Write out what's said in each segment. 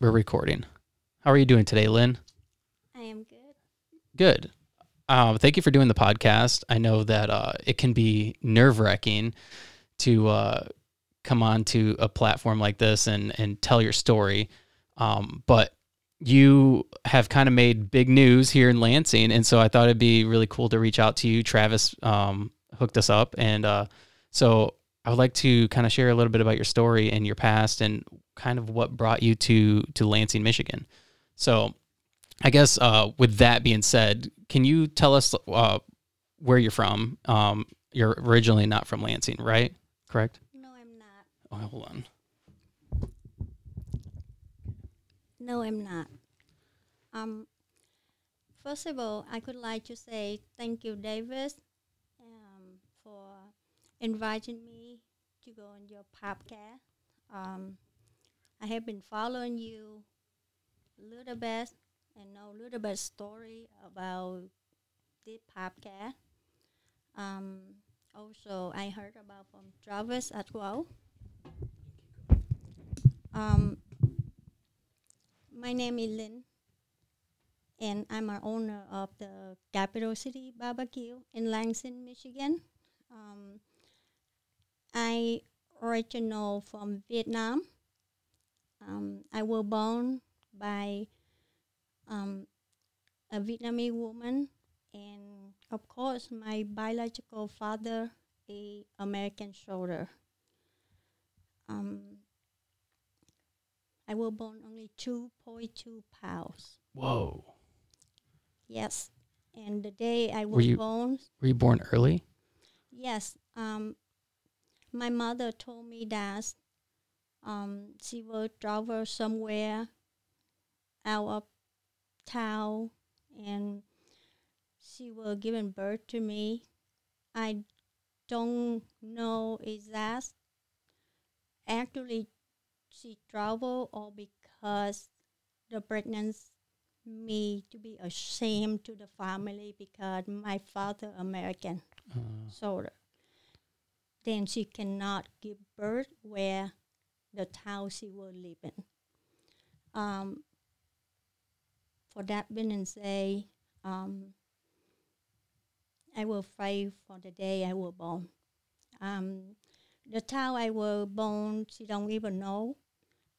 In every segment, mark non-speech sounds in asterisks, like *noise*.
we're recording. How are you doing today, Linh? I am good. Good. Um, thank you for doing the podcast. I know that uh, it can be nerve wracking to uh, come on to a platform like this and and tell your story, um, but you have kind of made big news here in Lansing, and so I thought it'd be really cool to reach out to you. Travis um, hooked us up, and uh, so I would like to kind of share a little bit about your story and your past, and kind of what brought you to to Lansing, Michigan. So, I guess uh, with that being said, can you tell us uh, where you're from? Um, you're originally not from Lansing, right? Correct. No, I'm not. Oh, hold on. No, I'm not. Um, first of all, I could like to say thank you, Davis, um, for inviting me on your podcast. Um, I have been following you a little bit and know a little bit story about this podcast. Um, also, I heard about from Travis as well. Um, my name is Linh, and I'm an owner of the Capital City Barbecue in Lansing, Michigan. Um, I original from Vietnam. Um, I was born by um, a Vietnamese woman, and of course, my biological father, a American soldier. Um, I was born only 2.2 pounds. Whoa. Yes. And the day I Were was you- born, Were you born early? yes, um, my mother told me that um, she will travel somewhere out of town and she will give birth to me. I don't know is that actually she traveled or because the pregnancy me to be ashamed to the family because my father American Uh, soldier. Then she cannot give birth where the town she will live in. Um, for that reason, say, um, I will pray for the day I will born. Um, the town I was born, she don't even know.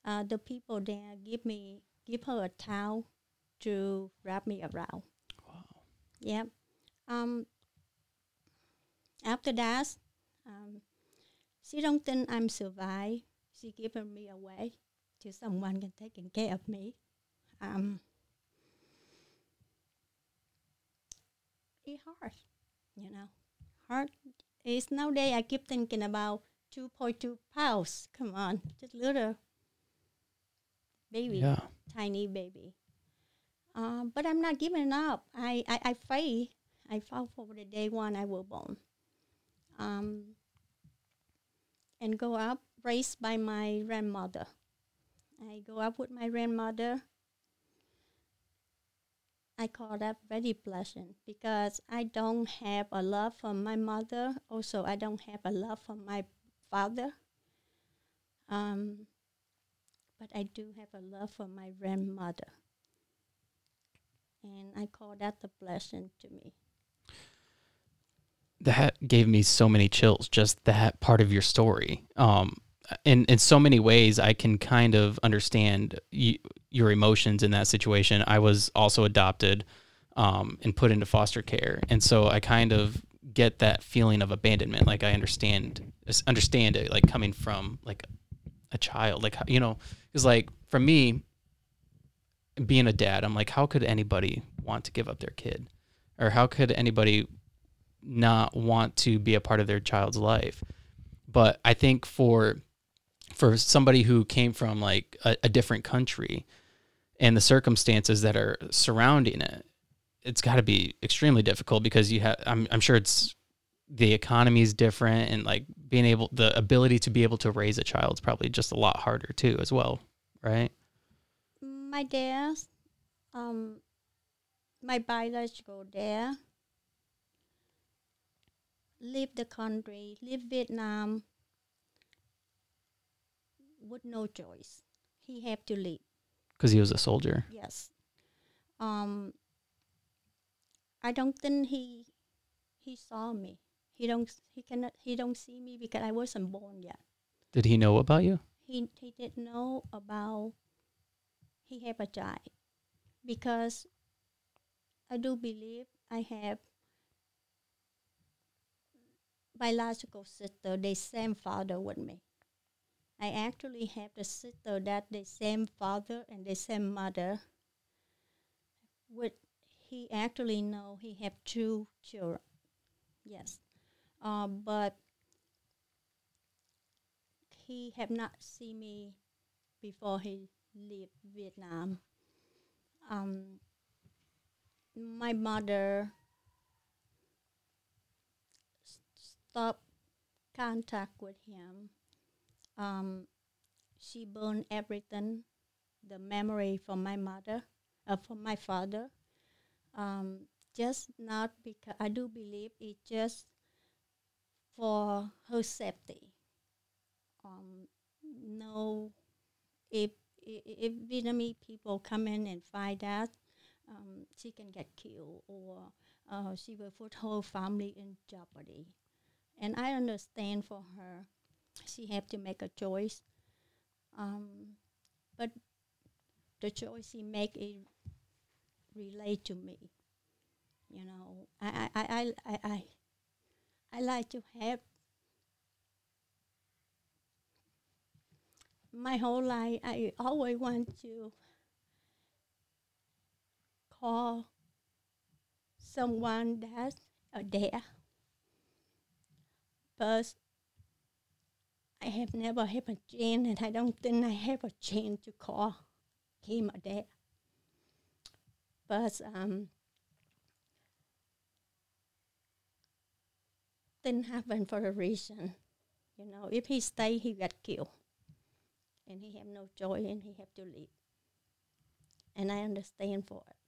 Uh, the people there give me, give her a towel to wrap me around. wow. Yep. Um, after that, um, she don't think I'm survive. She given me away to someone can taking care of me. Um, it's hard, you know. Hard. It's nowadays I keep thinking about 2.2 pounds. Come on, just little baby Yeah. tiny baby. Um, but I'm not giving up. I, I, I fight. I fought for the day one I was born. Um, and go up raised by my grandmother. I go up with my grandmother. I call that very pleasant because I don't have a love from my mother. Also, I don't have a love from my father. Um, but I do have a love for my grandmother. And I call that the blessing to me. That gave me so many chills just that part of your story. Um in in so many ways i can kind of understand y- your emotions in that situation. I was also adopted um and put into foster care. And so i kind of get that feeling of abandonment. Like i understand understand it like coming from like a child. Like you know because like for me being a dad i'm like how could anybody want to give up their kid? Or how could anybody not want to be a part of their child's life. But I think for for somebody who came from like a, a different country and the circumstances that are surrounding it, it's got to be extremely difficult because you have. I'm I'm sure it's the economy is different and like being able the ability to be able to raise a child is probably just a lot harder too as well, right? My dad, um, my biological dad, leave the country, leave Vietnam with no choice. He had to leave Because he was a soldier. Yes. Um, I don't think he he saw me. He don't he cannot he don't see me because I wasn't born yet. Did he know about you? He he didn't know about he have a child because I do believe I have biological sister, the same father with me. I actually have the sister that the same father and the same mother. With he actually know he have two children. Yes, uh, but he have not seen me before he leave Vietnam. Um, my mother stop contact with him. Um, she burned everything, the memory from my mother, uh, from my father. Um, just not because I do believe it's just for her safety. Um, no, if if Vietnamese people come in and find that, um, she can get killed or uh, she will put her family in jeopardy. And I understand for her, she have to make a choice. Um, but the choice she make is relate to me. You know, I I, I, I, I, I like to have my whole life I always want to call someone that's uh, there. But I have never had a chance and I don't think I have a chance to call him a dad. But um things happen for a reason. You know, if he stay, he got killed, and he have no joy, and he have to leave. And I understand for it.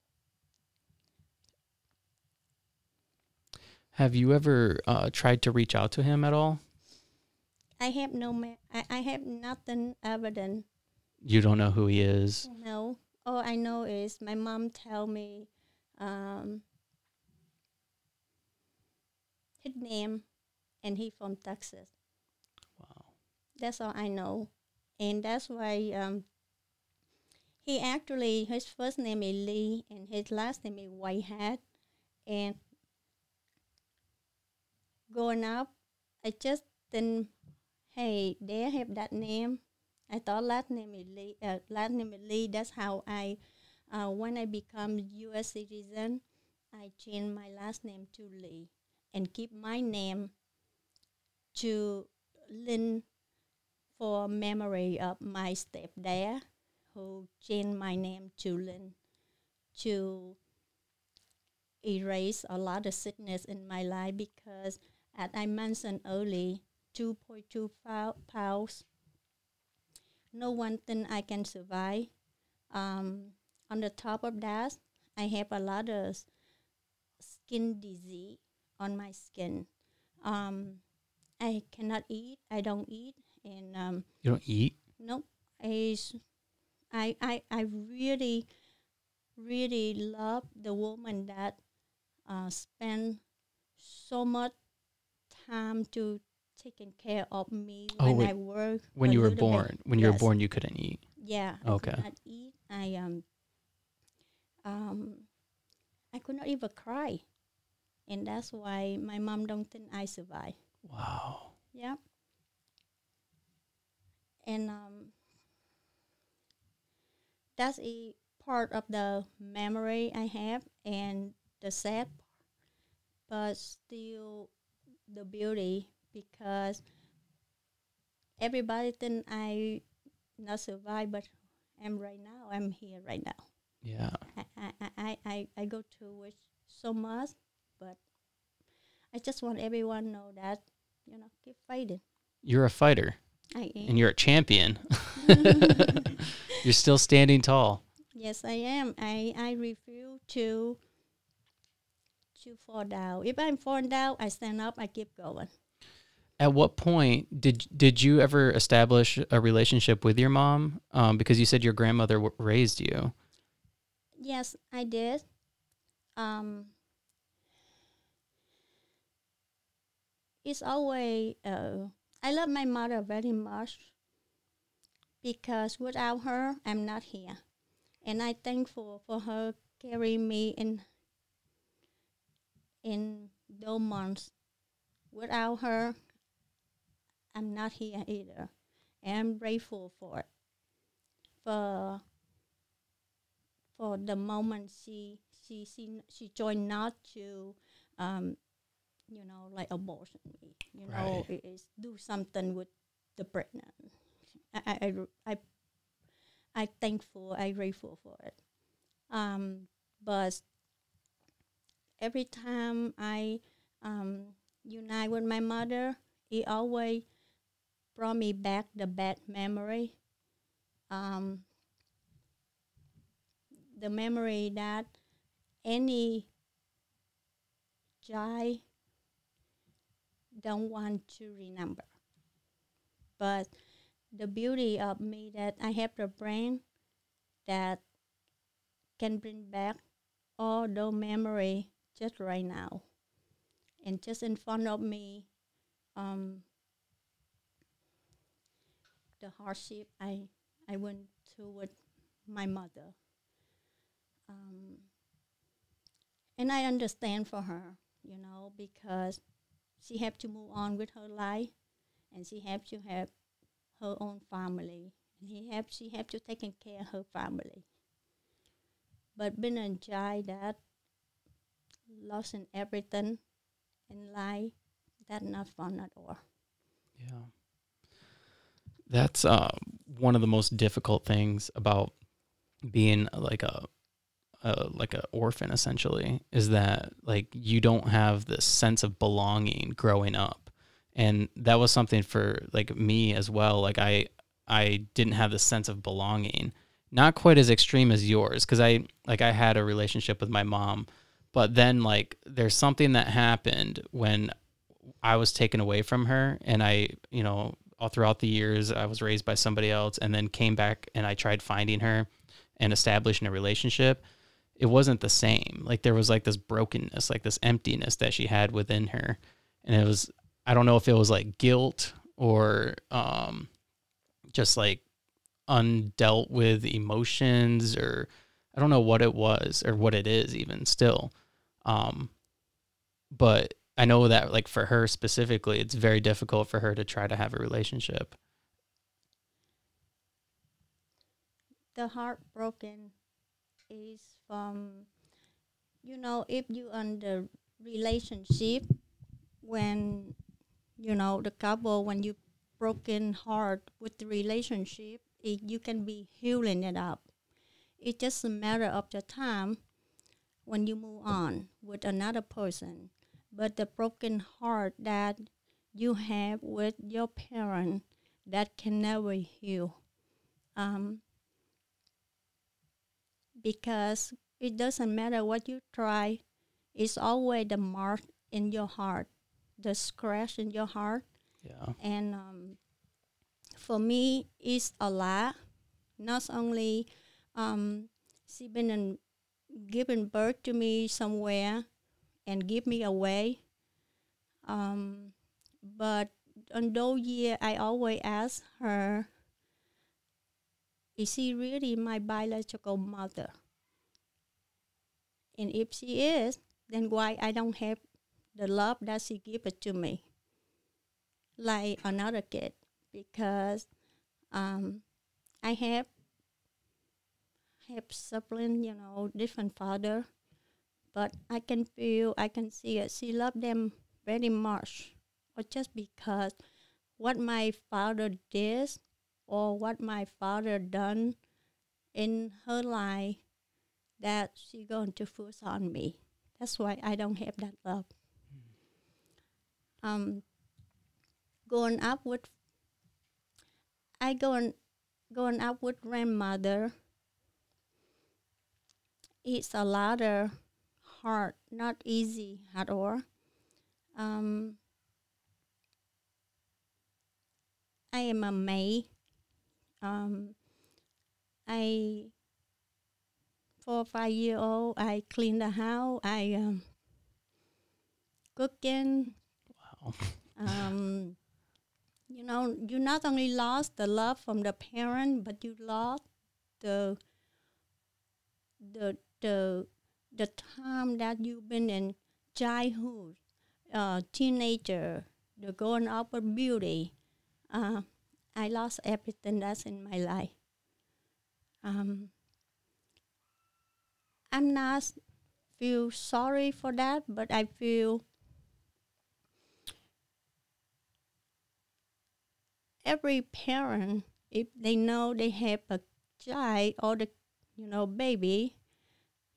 Have you ever uh, tried to reach out to him at all? I have no, ma- I, I have nothing evident. You don't know who he is. No, all I know is my mom tell me um, his name, and he from Texas. Wow. That's all I know, and that's why um, he actually his first name is Lee and his last name is Whitehead, and growing up, I just didn't. Hey, they have that name. I thought last name is Lee. Uh, last name is Lee. That's how I, uh, when I become U.S. citizen, I change my last name to Lee and keep my name to Linh for memory of my stepdad who changed my name to Linh to erase a lot of sickness in my life because as I mentioned earlier, 2.2 pounds, no one thing I can survive. Um, on the top of that, I have a lot of skin disease on my skin. Um, I cannot eat. I don't eat, and um, You don't eat? nope. I really, really love the woman that uh, spend so much time to taking care of me Oh, when. I work. When you were little bit. born. When you were born, you couldn't eat. Yeah. Okay. I could not eat. I um um I could not even cry. And that's why my mom don't think I survive. Wow. Yeah. And um that's a part of the memory I have and the sad part. But still the beauty because everybody think I not survive but I'm right now. I'm here right now. Yeah. I, I, I, I, I go to it so much, but I just want everyone know that, you know, keep fighting. You're a fighter I am. and you're a champion. *laughs* *laughs* you're still standing tall. yes, I am. I, I refuse to to fall down. If I'm falling down, I stand up, I keep going. At what point did did you ever establish a relationship with your mom? Um, because you said your grandmother w- raised you. Yes, I did. Um, it's always uh, I love my mother very much because without her, I'm not here, and I thankful for her carrying me in in those months. Without her, I'm not here either, and I'm grateful for it. For for the moment she she she she joined not to um you know like abortion me you know Right. it is do something with the pregnant I I I, I thankful I grateful for it um but every time I um unite with my mother it always brought me back the bad memory um the memory that any child don't want to remember. But the beauty of me that I have the brain that can bring back all those memory just right now. And just in front of me um, the hardship I, I went through with my mother. Um, and I understand for her, you know, because she have to move on with her life, and she have to have her own family, and he have she have to take care of her family. But being a child that lost in everything in life, that not fun at all. Yeah. That's uh, one of the most difficult things about being like a, a like an orphan essentially is that like you don't have this sense of belonging growing up. And that was something for like me as well. Like I I didn't have the sense of belonging. Not quite as extreme as yours cuz I like I had a relationship with my mom, but then like there's something that happened when I was taken away from her and I, you know, all throughout the years I was raised by somebody else and then came back and I tried finding her and establishing a relationship. It wasn't the same. Like there was like this brokenness, like this emptiness that she had within her. And it was I don't know if it was like guilt or um just like undealt with emotions or I don't know what it was or what it is even still. Um but I know that like for her specifically, it's very difficult for her to try to have a relationship. the heartbroken is from you know if you under relationship when you know the couple when you broken heart with the relationship it, you can be healing it up it's just a matter of the time when you move on with another person but the broken heart that you have with your parent that can never heal. Um, because it doesn't matter what you try it's always the mark in your heart the scratch in your heart. Yeah. and um, for me it's a lot. Not only um, she been in, given birth to me somewhere and give me away. Um, but on those year i always ask her is she really my biological mother? And if she is then why i don't have the love that she give it to me? Like another kid because um, I have have sibling, you know, different father, but I can feel, I can see it. She love them very much, or just because what my father did or what my father done in her life that she going to force on me. That's why I don't have that love. Um, going up with I going going up with grandmother. It's a lot of hard, not easy at all. Um, I am a maid. Um, I four or five year old. I clean the house. I um, cooking. Wow. *laughs* Um, you know, you not only lost the love from the parent, but you lost the the the the time that you've been in childhood, uh, teenager, the growing up with beauty. Uh, I lost everything that's in my life. Um, I'm not feel sorry for that, but I feel every parent, if they know they have a child or the you know baby,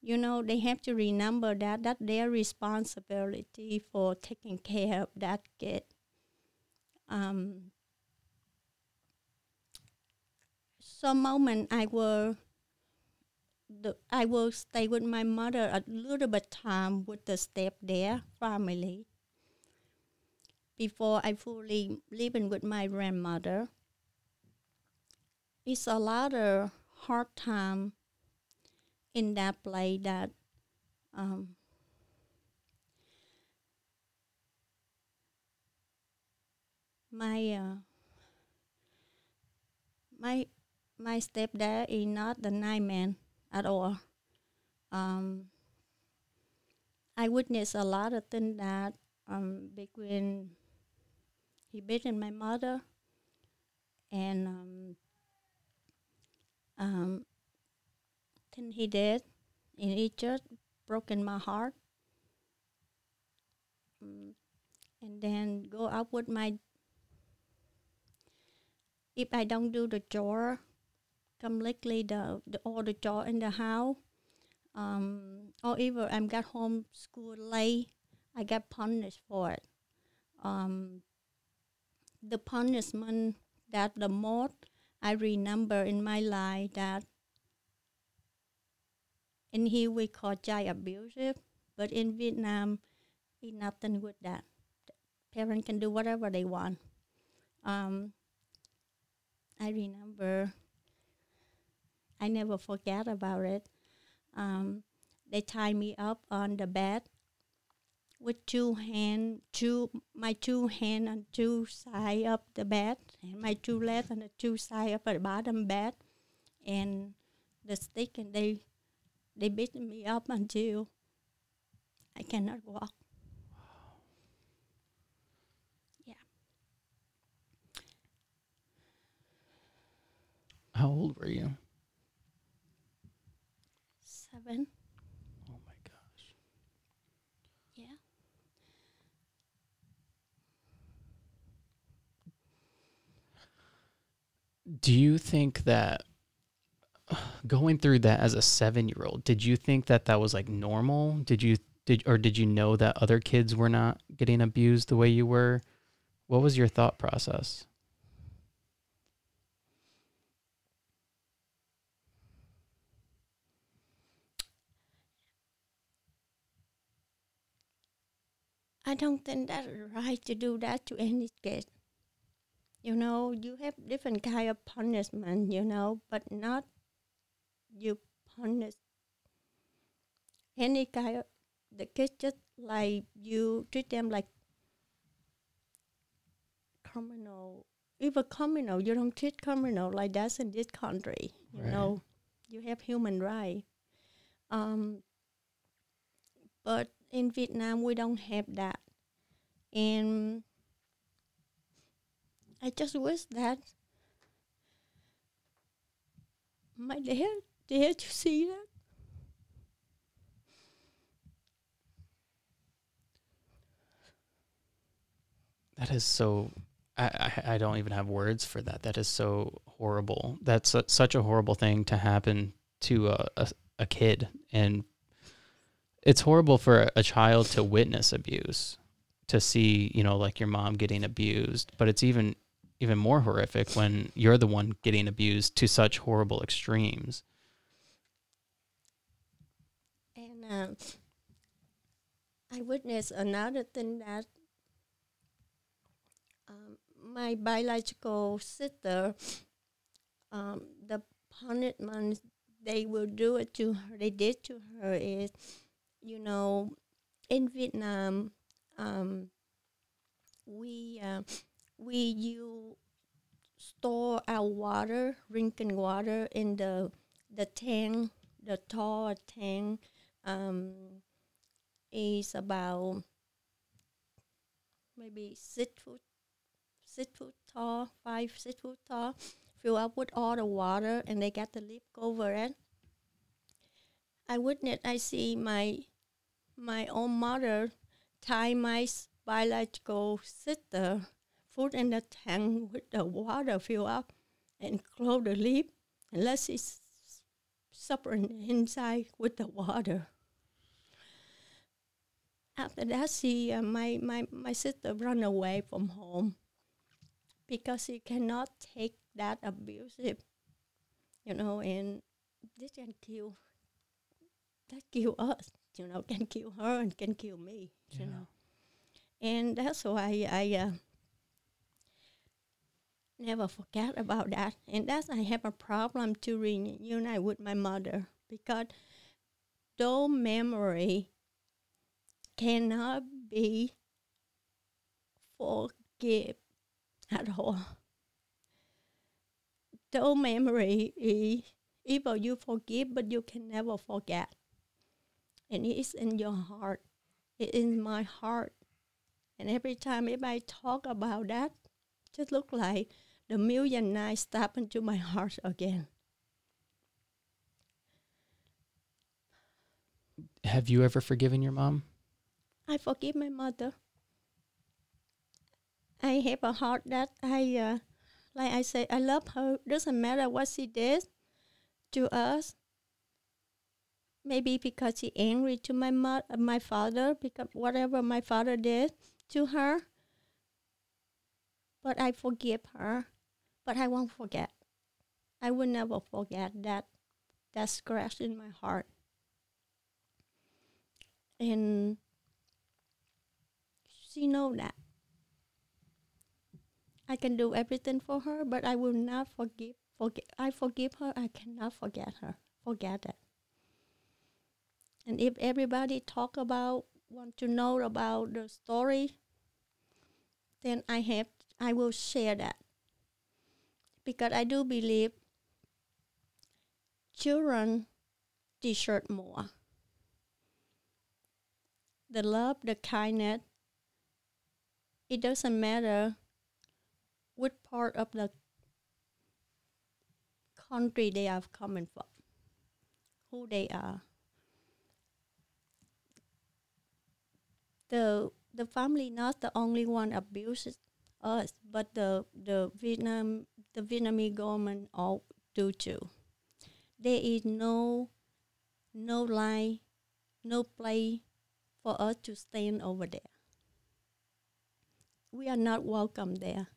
you know they have to remember that that their responsibility for taking care of that kid. Um, some moment I will the I will stay with my mother a little bit time with the step there family before I fully living with my grandmother. It's a lot of hard time in that play that um, my uh, my my stepdad is not the nice man at all. Um, I witnessed a lot of things that um, between he beaten my mother and um, um, then he did and in Egypt, broken my heart. Mm, and then go out with my if I don't do the chore completely the, the all the chore in the house um, or even I'm got home school late I got punished for it um, the punishment that the most I remember in my life that in here we call child abusive, but in Vietnam, it's nothing with that. Parents can do whatever they want. Um, I remember, I never forget about it. Um, they tie me up on the bed with two hand, two my two hand on two side of the bed, and my two legs on the two side of the bottom bed, and the stick, and they they beat me up until I cannot walk. Yeah. How old were you? Seven. Oh my gosh. Yeah. Do you think that going through that as a 7-year-old, did you think that that was like normal? Did you did or did you know that other kids were not getting abused the way you were? What was your thought process? I don't think that's right to do that to any kid. You know, you have different kind of punishment, you know, but not you punish any kind of the kids just like you treat them like criminal. Even criminal, you don't treat criminal like that in this country. You Right. know, you have human right. Um, but in Vietnam, we don't have that, and I just wish that my dad did you see that. That is so. I, I I don't even have words for that. That is so horrible. That's su- such a horrible thing to happen to a, a a kid, and it's horrible for a, a child to witness abuse, to see you know like your mom getting abused. But it's even even more horrific when you're the one getting abused to such horrible extremes. And um, I witnessed another thing that um, my biological sister, um, the punishment they will do it to her, they did to her is, you know, in Vietnam, um, we uh, we you store our water, drinking water, in the the tank, the tall tank, um, is about maybe six foot, six foot tall, five six foot tall, fill up with all the water, and they got the lip over it. I witnessed. I see my my own mother tie my biological sister foot in the tank with the water fill up and close the lip and let it suffering inside with the water. After that, she, uh, my, my, my sister run away from home because she cannot take that abusive, you know, and this can kill, that kill us, you know, can kill her and can kill me, you know. And that's why I uh, never forget about that. And that's I have a problem to reunite with my mother because though memory cannot be forgive at all. Though memory is evil, you forgive, but you can never forget. And it is in your heart. It is in my heart. And every time if I talk about that, just look like the million knives stab into my heart again. Have you ever forgiven your mom? I forgive my mother. I have a heart that I, uh, like I say, I love her. Doesn't matter what she did to us. Maybe because she angry to my mo- my father because whatever my father did to her. But I forgive her. But I won't forget. I will never forget that that scratch in my heart. And she know that. I can do everything for her, but I will not forgive. Forget. I forgive her. I cannot forget her. Forget it. And if everybody talk about, want to know about the story, then I have, I will share that. Because I do believe children deserve more. The love, the kindness, it doesn't matter what part of the country they are coming from, who they are. The the family not the only one abuses us, but the the Vietnam the Vietnamese government all do too. There is no no line, no place for us to stand over there. We are not welcome there.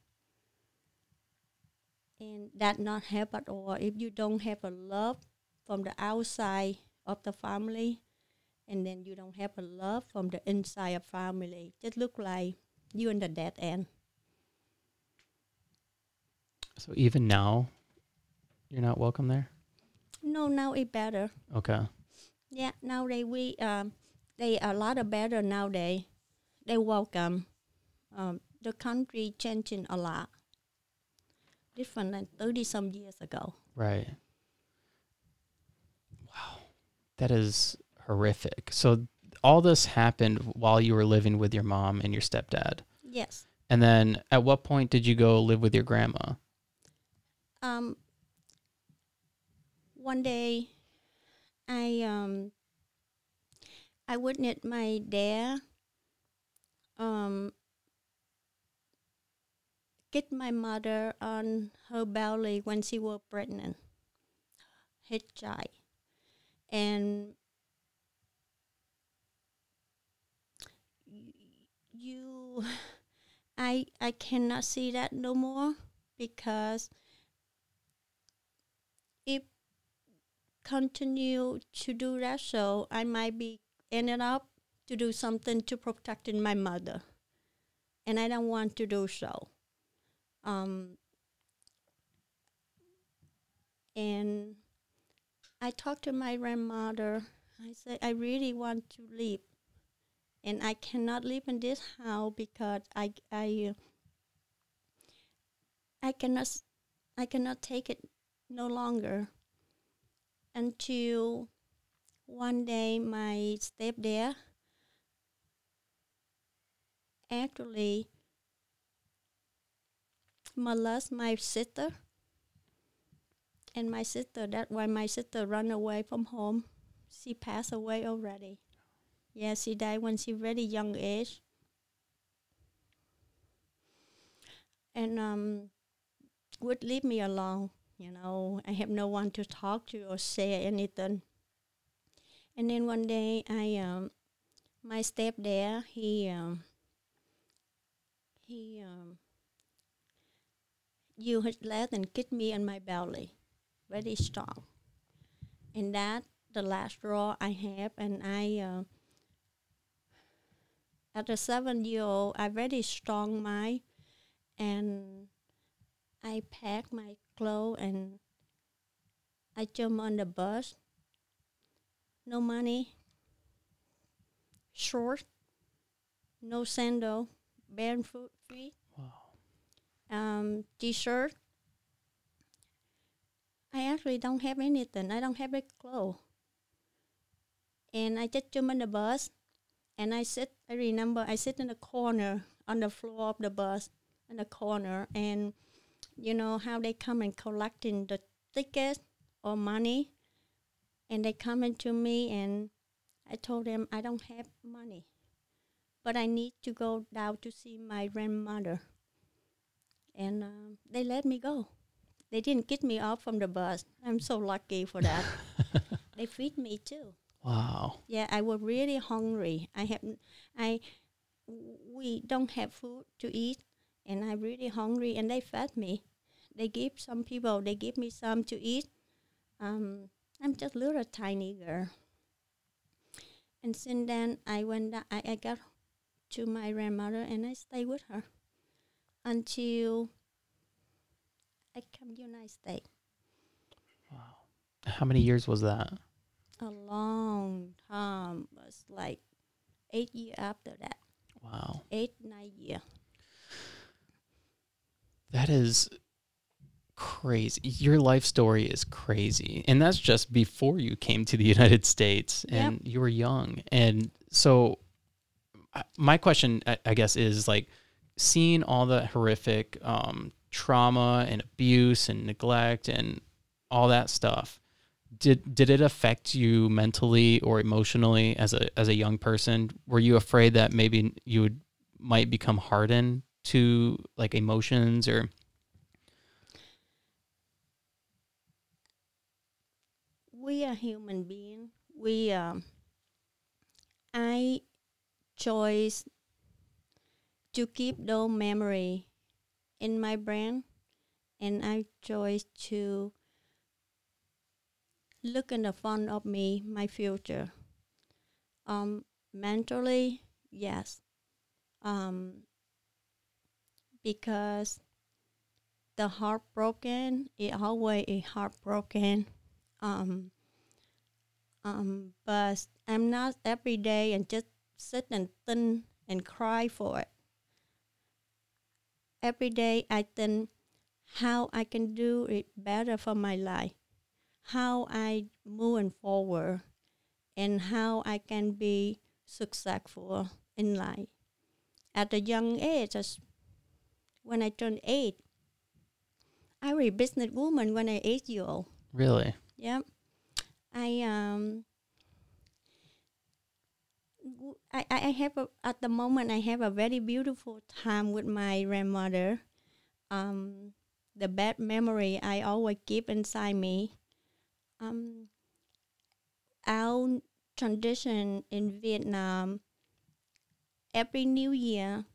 And that not help at all. If you don't have a love from the outside of the family, and then you don't have a love from the inside of family, just look like you in the dead end. So even now, you're not welcome there. No, now it better. Okay. Yeah, nowadays we um, they are a lot of better nowadays. They welcome. Um, the country changing a lot. Different than thirty some years ago. Right. Wow. That is horrific. So all this happened while you were living with your mom and your stepdad. Yes. And then at what point did you go live with your grandma? Um. One day, I um. I witnessed my dad. Um. Get my mother on her belly when she was pregnant. His child, and you, I I cannot see that no more because if continue to do that so I might be ended up to do something to protecting my mother and I don't want to do so Um, and I talked to my grandmother. I said, I really want to leave. And I cannot live in this house because I, I, I cannot, I cannot take it no longer. Until one day, my stepdad actually molest my sister. And my sister that why my sister run away from home. She passed away already. Yeah she died when she very young age. And um would leave me alone you know. I have no one to talk to or say anything. And then one day i um my stepdad he um he um used his leg and kicked me in my belly very strong. And that the last straw I have, and I uh, at a seven year old, I very strong mind, and I pack my clothes and I jump on the bus. No money, short, no sandal, barefoot feet. Um, t-shirt. I actually don't have anything. I don't have a clothes. And I just jump on the bus, and I sit. I remember I sit in the corner on the floor of the bus in the corner, and you know how they come and collecting the tickets or money, and they coming to me, and I told them I don't have money, but I need to go down to see my grandmother and um, they let me go. They didn't get me off from the bus. I'm so lucky for that. *laughs* they feed me too. Wow. Yeah, I was really hungry. I have, I, we don't have food to eat, and I'm really hungry. And they fed me. They give some people. They give me some to eat. Um, I'm just little tiny girl. And since then, I went. I, I got to my grandmother, and I stay with her until I come to United States. Wow. How many years was that? A long time was like eight years after that. Wow. Eight nine years. That is crazy. Your life story is crazy. And that's just before you came to the *laughs* United States and you were young. And so uh, my question I guess is like seeing all the horrific um, trauma and abuse and neglect and all that stuff did did it affect you mentally or emotionally as a as a young person were you afraid that maybe you would might become hardened to like emotions or We are human being. We um I choose to keep those memory in my brain and I choose to look in the front of me, my future. Um mentally, yes. Um because the heartbroken it always is heartbroken. Um um but I'm not every day and just sit and think and cry for it. Every day I think how I can do it better for my life, how I moving forward, and how I can be successful in life. At a young age, when I turned eight, I was a business woman when I eight year old. really Yep. I um I, I have a, at the moment I have a very beautiful time with my grandmother. Um the bad memory I always keep inside me. Um our tradition in Vietnam every new year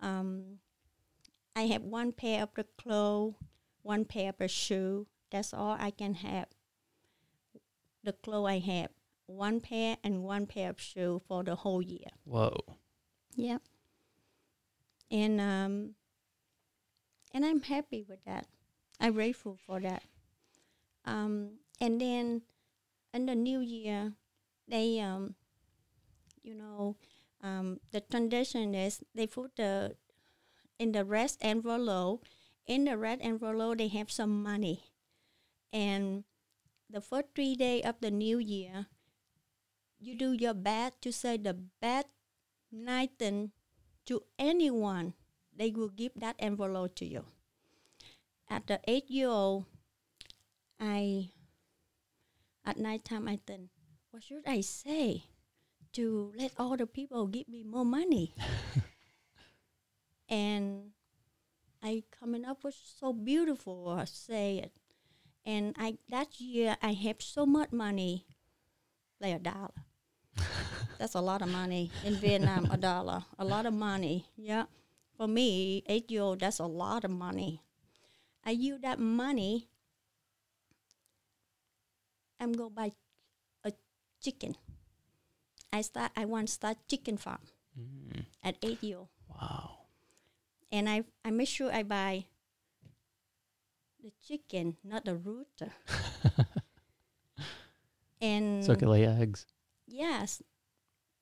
um I have one pair of the clothes, one pair of the shoe. That's all I can have the clothes I have. One pair and one pair of shoe for the whole year. whoa Yeah. And um, and I'm happy with that. I'm grateful for that. Um, and then in the new year, they, um, you know, um, the tradition is they put the in the red envelope. In the red envelope, they have some money, and the first three day of the new year, you do your best to say the best night to anyone. They will give that envelope to you. At the eight year old, I at night time I think, what should I say to let all the people give me more money? *laughs* and I coming up with so beautiful I say it. And I that year I have so much money, like a dollar. That's a lot of money in Vietnam, a dollar. A lot of money. Yeah. For me, eight year old, that's a lot of money. I use that money I'm going to buy a chicken. I start. I want to start chicken farm mm. at eight year old. Wow. And I I make sure I buy the chicken, not the rooster. *laughs* and so it can lay eggs. Yes,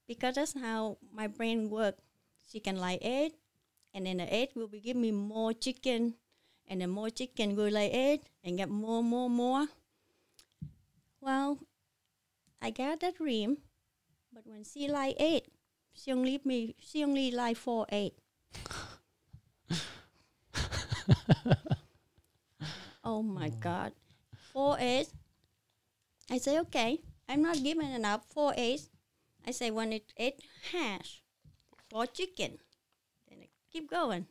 because that's how my brain works. She can lay egg, and then the egg will be give me more chicken, and then more chicken will lay egg and get more, more, more. Well, I got that dream, but when she like eight, she only me. She only like four eight. *laughs* oh my God, four eight. I say okay. I'm not giving up. four eight. I say when it eight hash, four chicken. Then I keep going.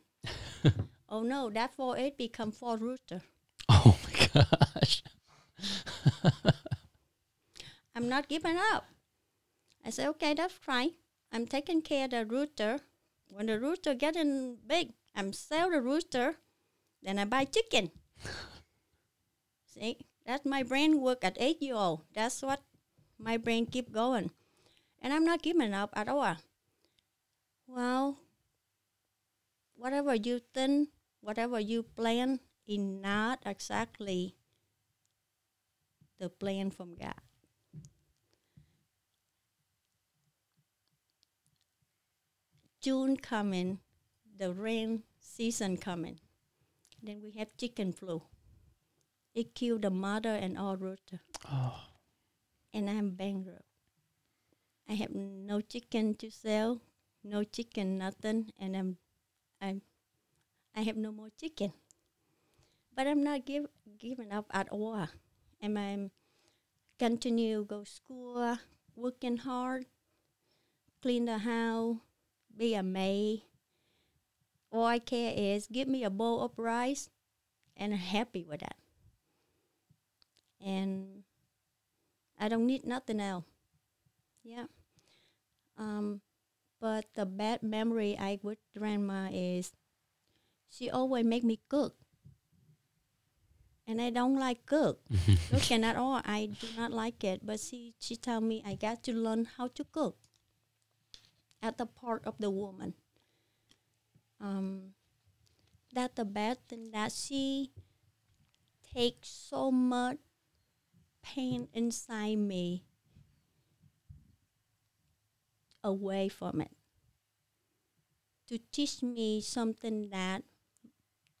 *laughs* oh no, that four eight become four rooster. Oh my gosh. *laughs* I'm not giving up. I say, okay, that's fine. I'm taking care of the rooster. When the rooster getting big, I'm sell the rooster. Then I buy chicken. *laughs* See, that's my brain work at eight year old. That's what my brain keep going, and I'm not giving up at all. Well, whatever you think, whatever you plan, is not exactly the plan from God. June coming, the rain season coming. Then we have chicken flu. It killed the mother and all rooster. Oh. And I'm bankrupt. I have no chicken to sell, no chicken, nothing, and I'm, I'm, I have no more chicken. But I'm not give, giving up at all. And I'm um, continue go school, working hard, clean the house, be a maid. All I care is give me a bowl of rice and I'm happy with that. And I don't need nothing else. Yeah. Um, but the bad memory I with grandma is she always make me cook. And I don't like cook. *laughs* Cooking at all. I do not like it. But she she tell me I got to learn how to cook at the part of the woman. Um, that the bad thing that she takes so much pain inside me away from it to teach me something that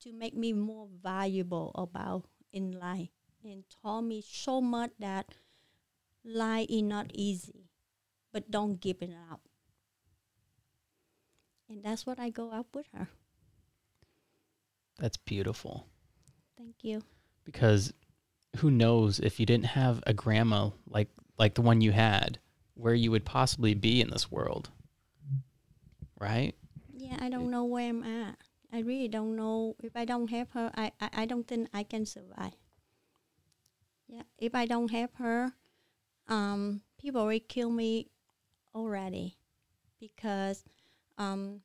to make me more valuable about in life and taught me so much that life is not easy but don't give it up and that's what I go up with her. That's beautiful. Thank you. Because who knows if you didn't have a grandma like like the one you had, where you would possibly be in this world. Right? Yeah, I don't know where I'm at. I really don't know. If I don't have her, I, I, I don't think I can survive. Yeah, if I don't have her, um, people will kill me already because um,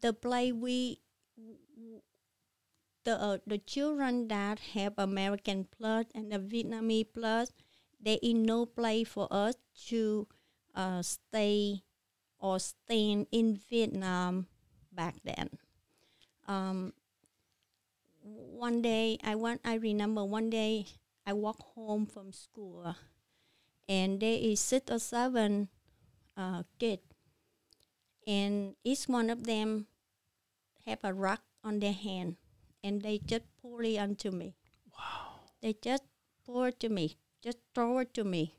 the play we the uh, the children that have American blood and the Vietnamese plus, there is no play for us to uh, stay or stay in Vietnam back then. Um, one day I want I remember one day I walk home from school and there is six or seven uh, kids and each one of them have a rock on their hand and they just pour it onto me. Wow. They just pour it to me, just throw it to me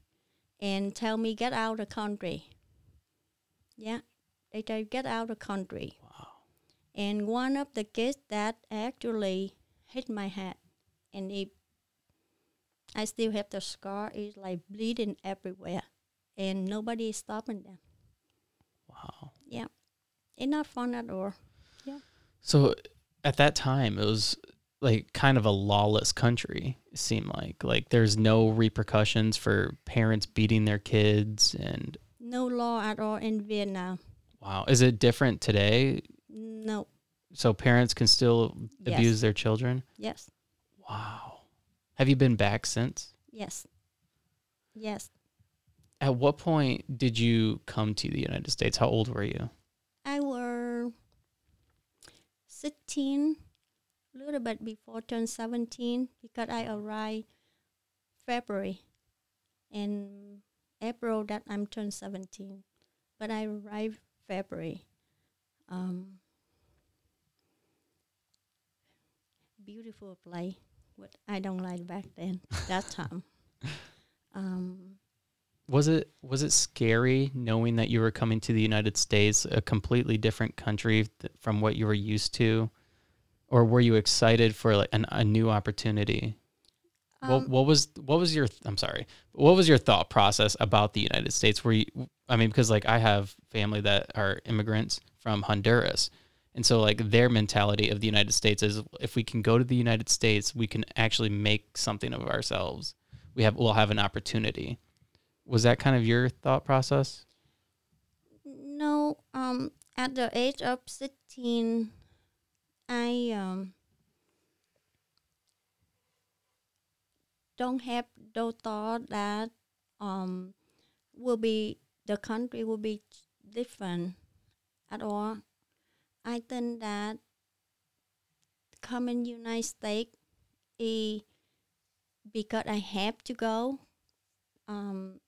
and tell me get out of the country. Yeah. They tell you get out of the country. Wow. And one of the kids that actually hit my head and it I still have the scar, it's like bleeding everywhere. And nobody is stopping them. Wow. Yeah. It's not fun at all. Yeah. So at that time, it was like kind of a lawless country. It seemed like like there's no repercussions for parents beating their kids, and No law at all in Vietnam. wow, is it different today? No. So parents can still Yes. abuse their children. Yes. Wow. Have you been back since? Yes. Yes. At what point did you come to the United States? How old were you? I were 16, a little bit before turn 17 because I arrived February and April that I'm turned 17. But I arrived February. Um, beautiful play, What I don't like back then, that time. *laughs* Um, Was it was it scary knowing that you were coming to the United States, a completely different country th- from what you were used to, or were you excited for like an, a new opportunity? what um, what was what was your I'm sorry, what was your thought process about the United States? Were you I mean because like I have family that are immigrants from Honduras. And so like their mentality of the United States is if we can go to the United States, we can actually make something of ourselves. We have we'll have an opportunity. Was that kind of your thought process? No, um, at the age of 16, I um, don't have the thought that um, will be the country will be different at all. I think that coming United States is because I have to go. Um,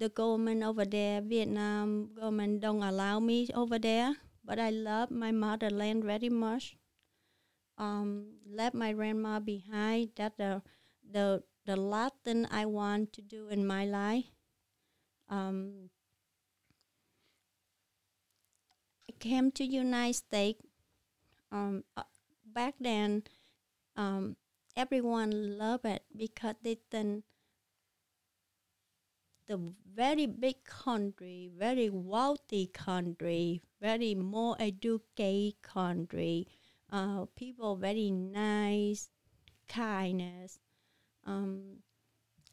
the government over there, Vietnam government don't allow me over there, but I love my motherland very much. Um, left my grandma behind. That the the the last thing I want to do in my life. Um, I came to United States. Um, uh, back then, um, everyone loved it because they think the very big country, very wealthy country, very more educated country, uh, people very nice, kindness. Um,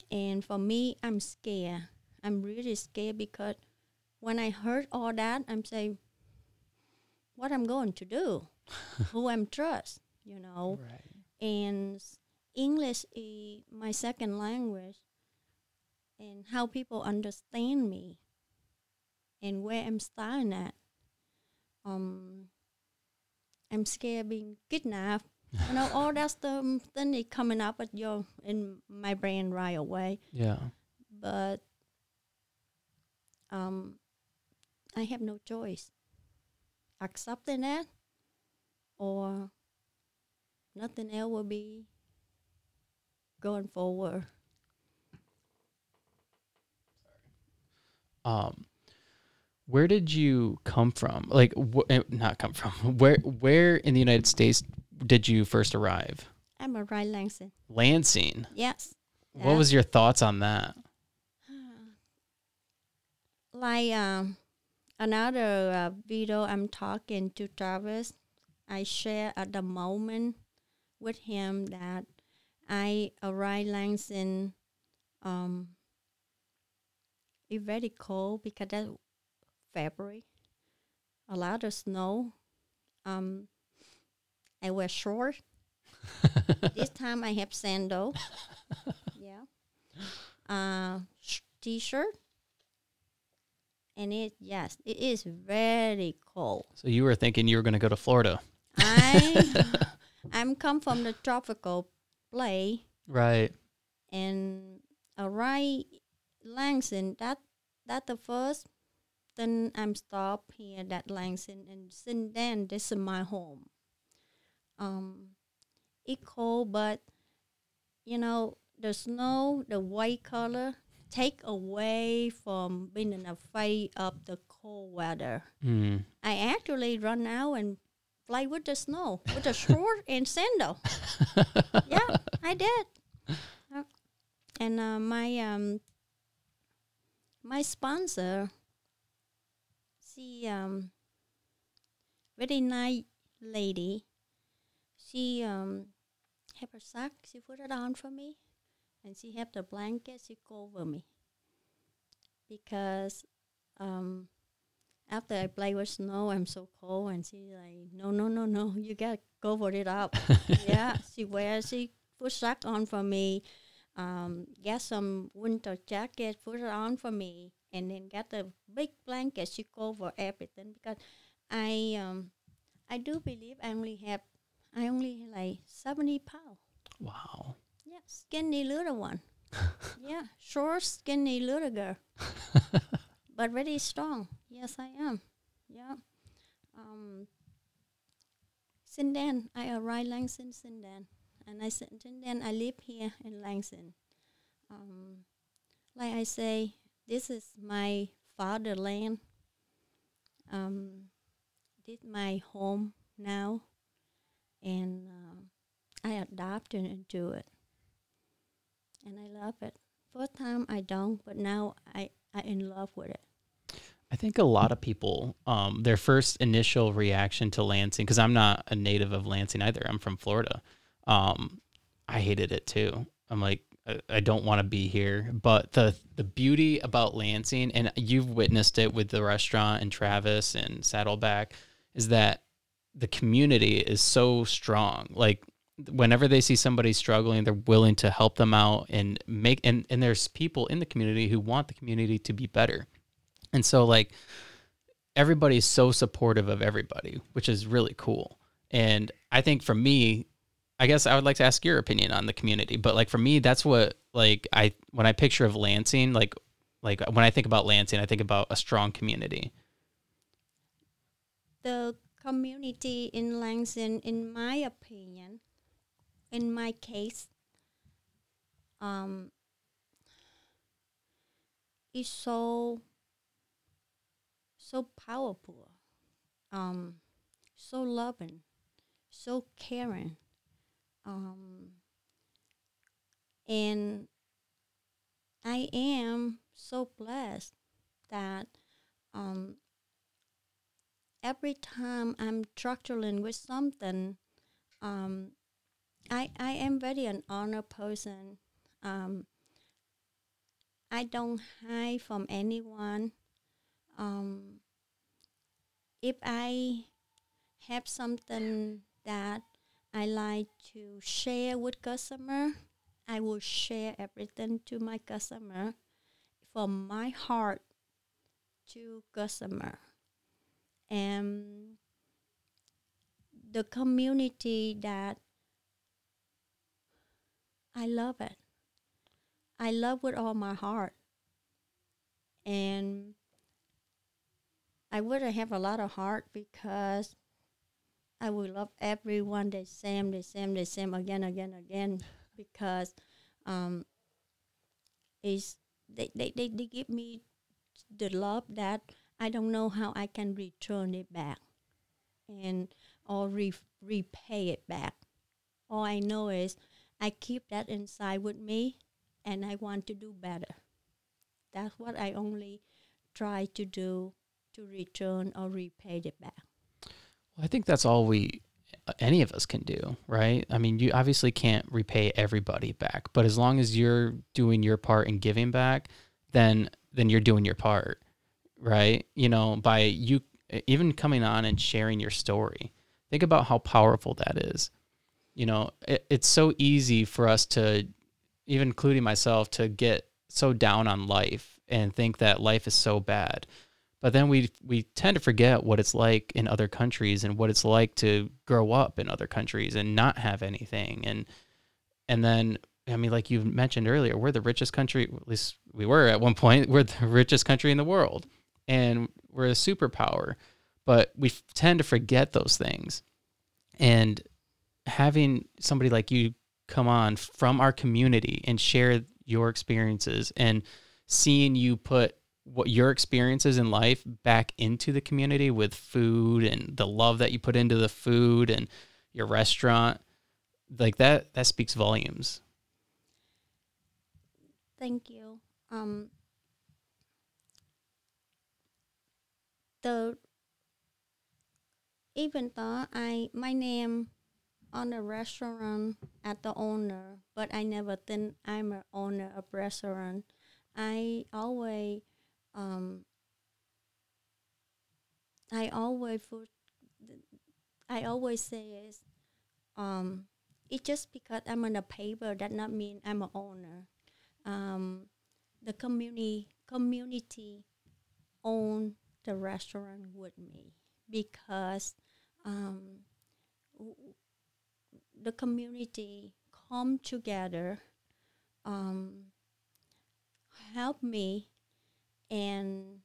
and for me, I'm scared. I'm really scared because when I heard all that, I'm saying, what I'm going to do, *laughs* who I'm trust, you know Right. and English is my second language, and how people understand me, and where I'm starting at. Um, I'm scared being kidnapped. you know, all that stuff then it coming up at your in my brain right away. Yeah. But um, I have no choice. Accepting that, or nothing else will be going forward. Um where did you come from? Like wh- eh, not come from. *laughs* Where where in the United States did you first arrive? I'm a right Langston. Lansing. Yes. What Yeah. was your thoughts on that? *sighs* Like um, another uh, video I'm talking to Travis, I share at the moment with him that I arrived Langston um, it's very cold because that's February. A lot of snow. Um, I wear short. *laughs* this time I have sandal. *laughs* yeah. Uh, sh- t-shirt and it yes, it is very cold. So you were thinking you were going to go to Florida. I *laughs* I'm come from the tropical place Right. and arrive Langston. That that the first. Then I'm stop here at Langston, and since then this is my home. Um, it cold, but you know the snow, the white color, take away from being afraid of the cold weather. Mm. I actually run out and play with the snow with a short and sandal. *laughs* yeah, I did. Uh, And uh, my um, my sponsor, she um, very nice lady. She um, have her sock. She put it on for me, and she have the blanket. She cover me because um, after I play with snow, I'm so cold, and she like, no, no, no, no, you gotta cover it up. *laughs* yeah, she wears, she put sock on for me, um, get some winter jacket, put it on for me, and then get a big blanket. She cover everything because I um, I do believe I only have, I only like seventy pounds. Wow. Yeah, skinny little one. *laughs* yeah, short, skinny little girl, *laughs* but very strong. Yes, I am. Yeah. Um. Since then, I arrived Langston. Since then, and I since then I live here in Langston. Um, like I say, this is my fatherland. Um, this my home now, and um, I adopted into it and I love it. First time I don't, but now I I in love with it. I think a lot of people, um, their first initial reaction to Lansing, because I'm not a native of Lansing either. I'm from Florida. Um, I hated it too. I'm like, I, I don't want to be here. But the the beauty about Lansing, and you've witnessed it with the restaurant and Travis and Saddleback, is that the community is so strong. Like whenever they see somebody struggling, they're willing to help them out and make and, and there's people in the community who want the community to be better. And so like everybody's so supportive of everybody, which is really cool. And I think for me, I guess I would like to ask your opinion on the community, but like for me, that's what like I when I picture of Lansing, like like when I think about Lansing, I think about a strong community. The community in Lansing, in my opinion, in my case, um, is so so powerful, um, so loving, so caring, um, and I am so blessed that um, every time I'm struggling with something, um, I I am very an honest person. Um, I don't hide from anyone. Um, if I have something that I like to share with customer, I will share everything to my customer from my heart to customer. And the community that I love it. I love with all my heart. And I wouldn't have a lot of heart because I would love everyone the same, the same, the same again, again, again because um, is they, they, they, they give me the love that I don't know how I can return it back and or re- repay it back. All I know is I keep that inside with me and I want to do better. That's what I only try to do to return or repay it back. I think that's all we uh, any of us can do, right? I mean, you obviously can't repay everybody back, but as long as you're doing your part and giving back, then then you're doing your part, right? You know, by you even coming on and sharing your story. Think about how powerful that is. You know, it, it's so easy for us to even including myself to get so down on life and think that life is so bad. But then we we tend to forget what it's like in other countries and what it's like to grow up in other countries and not have anything. And and then I mean like you mentioned earlier we're the richest country at least we were at one point *laughs* we're the richest country in the world and we're a superpower. But we f- tend to forget those things. And having somebody like you come on from our community and share your experiences and seeing you put what your experiences in life back into the community with food and the love that you put into the food and your restaurant like that that speaks volumes Thank you. Um, the even though I my name on the restaurant at the owner, but I never think I'm an owner of restaurant. I always um, I always put, I always say is um, it's just because I'm on the paper that not mean I'm an owner. Um, the community community own the restaurant with me because um, w- the community come together, um, help me, and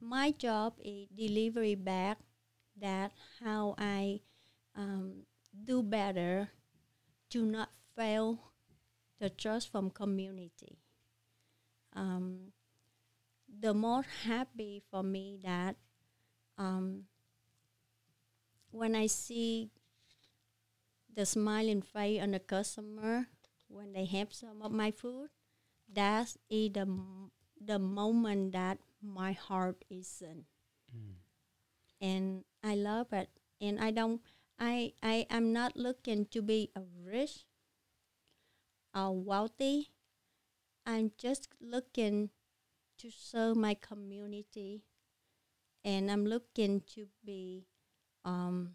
my job is delivery back that how I um, do better to not fail the trust from community. Um, the more happy for me that um, when I see the smiling face on the customer when they have some of my food, that is the the moment that my heart is in, and I love it. And I don't, I I am not looking to be a rich or wealthy. I'm just looking to serve my community, and I'm looking to be um,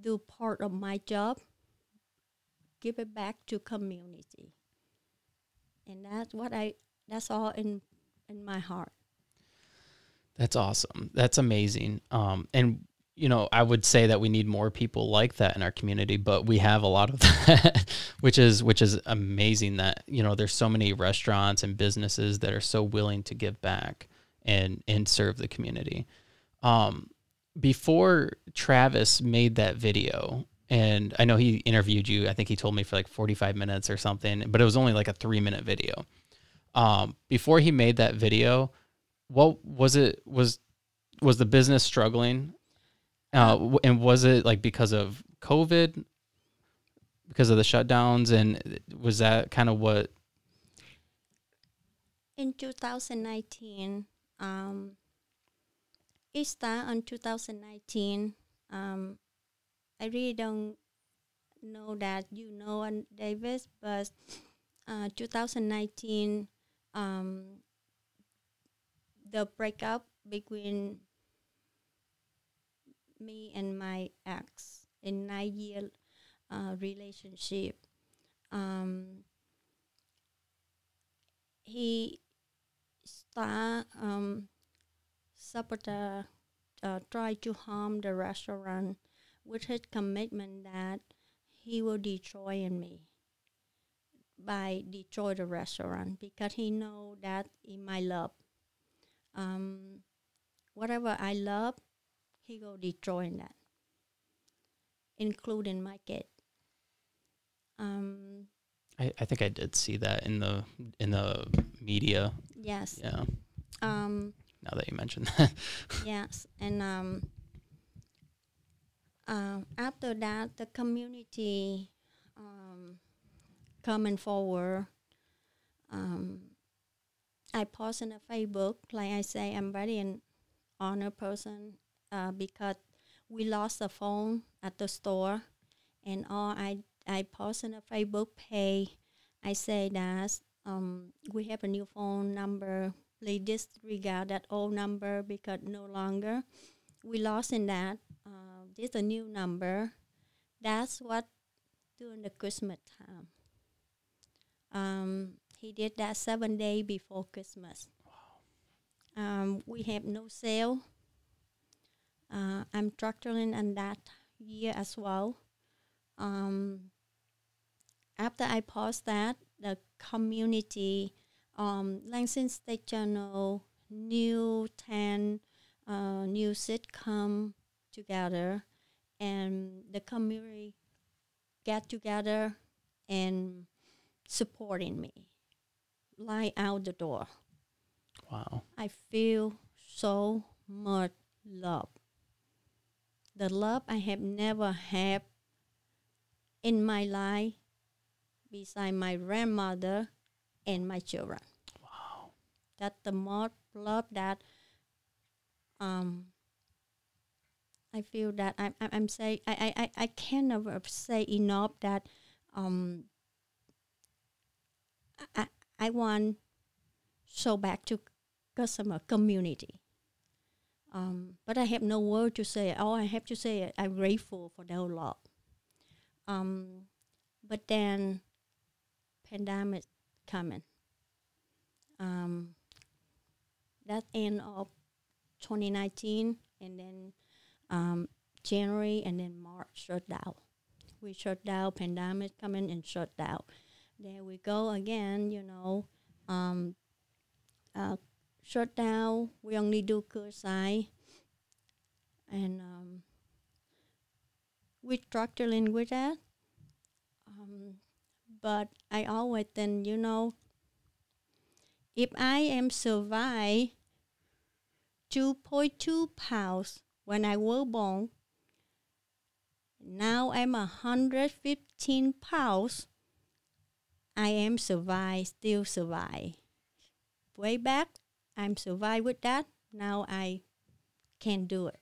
do part of my job, give it back to community, and that's what I. That's all in in my heart. That's awesome. That's amazing. Um, and you know, I would say that we need more people like that in our community, but we have a lot of *laughs* that, which is which is amazing. That you know, there's so many restaurants and businesses that are so willing to give back and and serve the community. Um, before Travis made that video, and I know he interviewed you. I think he told me for like 45 minutes or something, but it was only like a three minute video. Um, before he made that video, what was it? Was was the business struggling? Uh, and was it like because of COVID, because of the shutdowns, and was that kind of what? In 2019, um, it started on 2019. Um, I really don't know that you know Davis, but uh, 2019, um, the breakup between me and my ex in nine year uh, relationship. Um, he start um, sabotage, uh, try to harm the restaurant with his commitment that he will destroy me by destroy the restaurant because he know that in my love um, whatever I love he go destroy that including my kid um, I, I think I did see that in the in the media. yes Yeah. um, Now that you mentioned that. *laughs* yes and um, um, after that the community um, coming forward um, i post on the facebook like i say i'm very an honor person uh, because we lost the phone at the store and all i i post on the facebook page i say that um, we have a new phone number please disregard that old number because no longer we lost in that. Uh, this a new number. That's what during the Christmas time. Um, he did that seven day before Christmas. um, we have no sale. Uh, I'm struggling on that year as well. Um, after I paused that, the community, um, Lansing State Journal, new 10 uh, new sitcom together, and the community get together and supporting me, lie out the door. Wow. I feel so much love. The love I have never had in my life beside my grandmother and my children. Wow. That's the most love that um I feel that I'm I'm, I'm say I, I, I, I can never say enough that um I I want so back to customer community. Um, but I have no word to say. All I have to say, I'm grateful for their love. Um, but then, pandemic coming. Um, that end of 2019, and then um, January, and then March shut down. We shut down. Pandemic coming and shut down. There we go again. You know, um, uh, shut down. We only do curbside, and um, we struggling with that. Um, but I always then you know, if I am survive two point two pounds when I was born, now I'm a hundred fifteen pounds. I am survive, still survive. Way back, I'm survive with that. Now I can do it.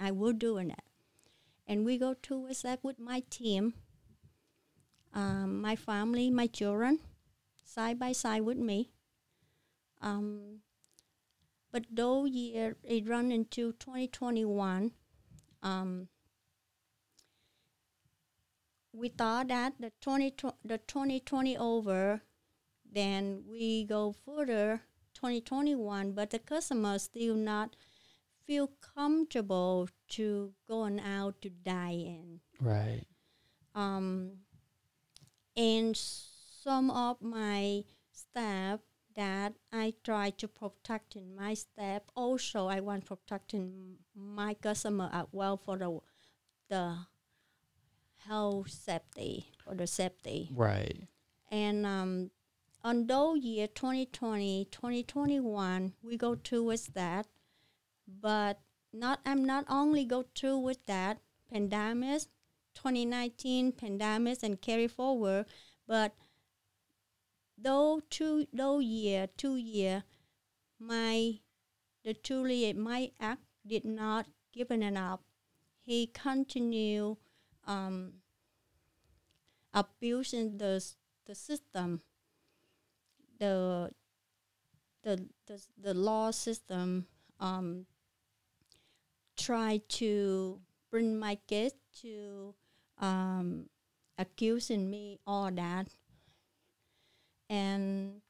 I will do it. And we go towards that with my team, um, my family, my children, side by side with me. Um, but though year it run into 2021, um, we thought that the 20, the 2020 over, then we go further 2021, but the customer still not feel comfortable to going out to dine in. Right. Um, and some of my staff that I try to protect in my staff. Also, I want protecting my customer as well for the the health safety or the safety. Right. And um, although year 2020, 2021, we go towards that, but not I'm not only go through with that pandemic, 2019 pandemic and carry forward, but though two though year two year, my the truly my act did not given enough. He continued um, abusing the the system, the the the, the law system. Um, try to bring my kids to um, accusing me all that and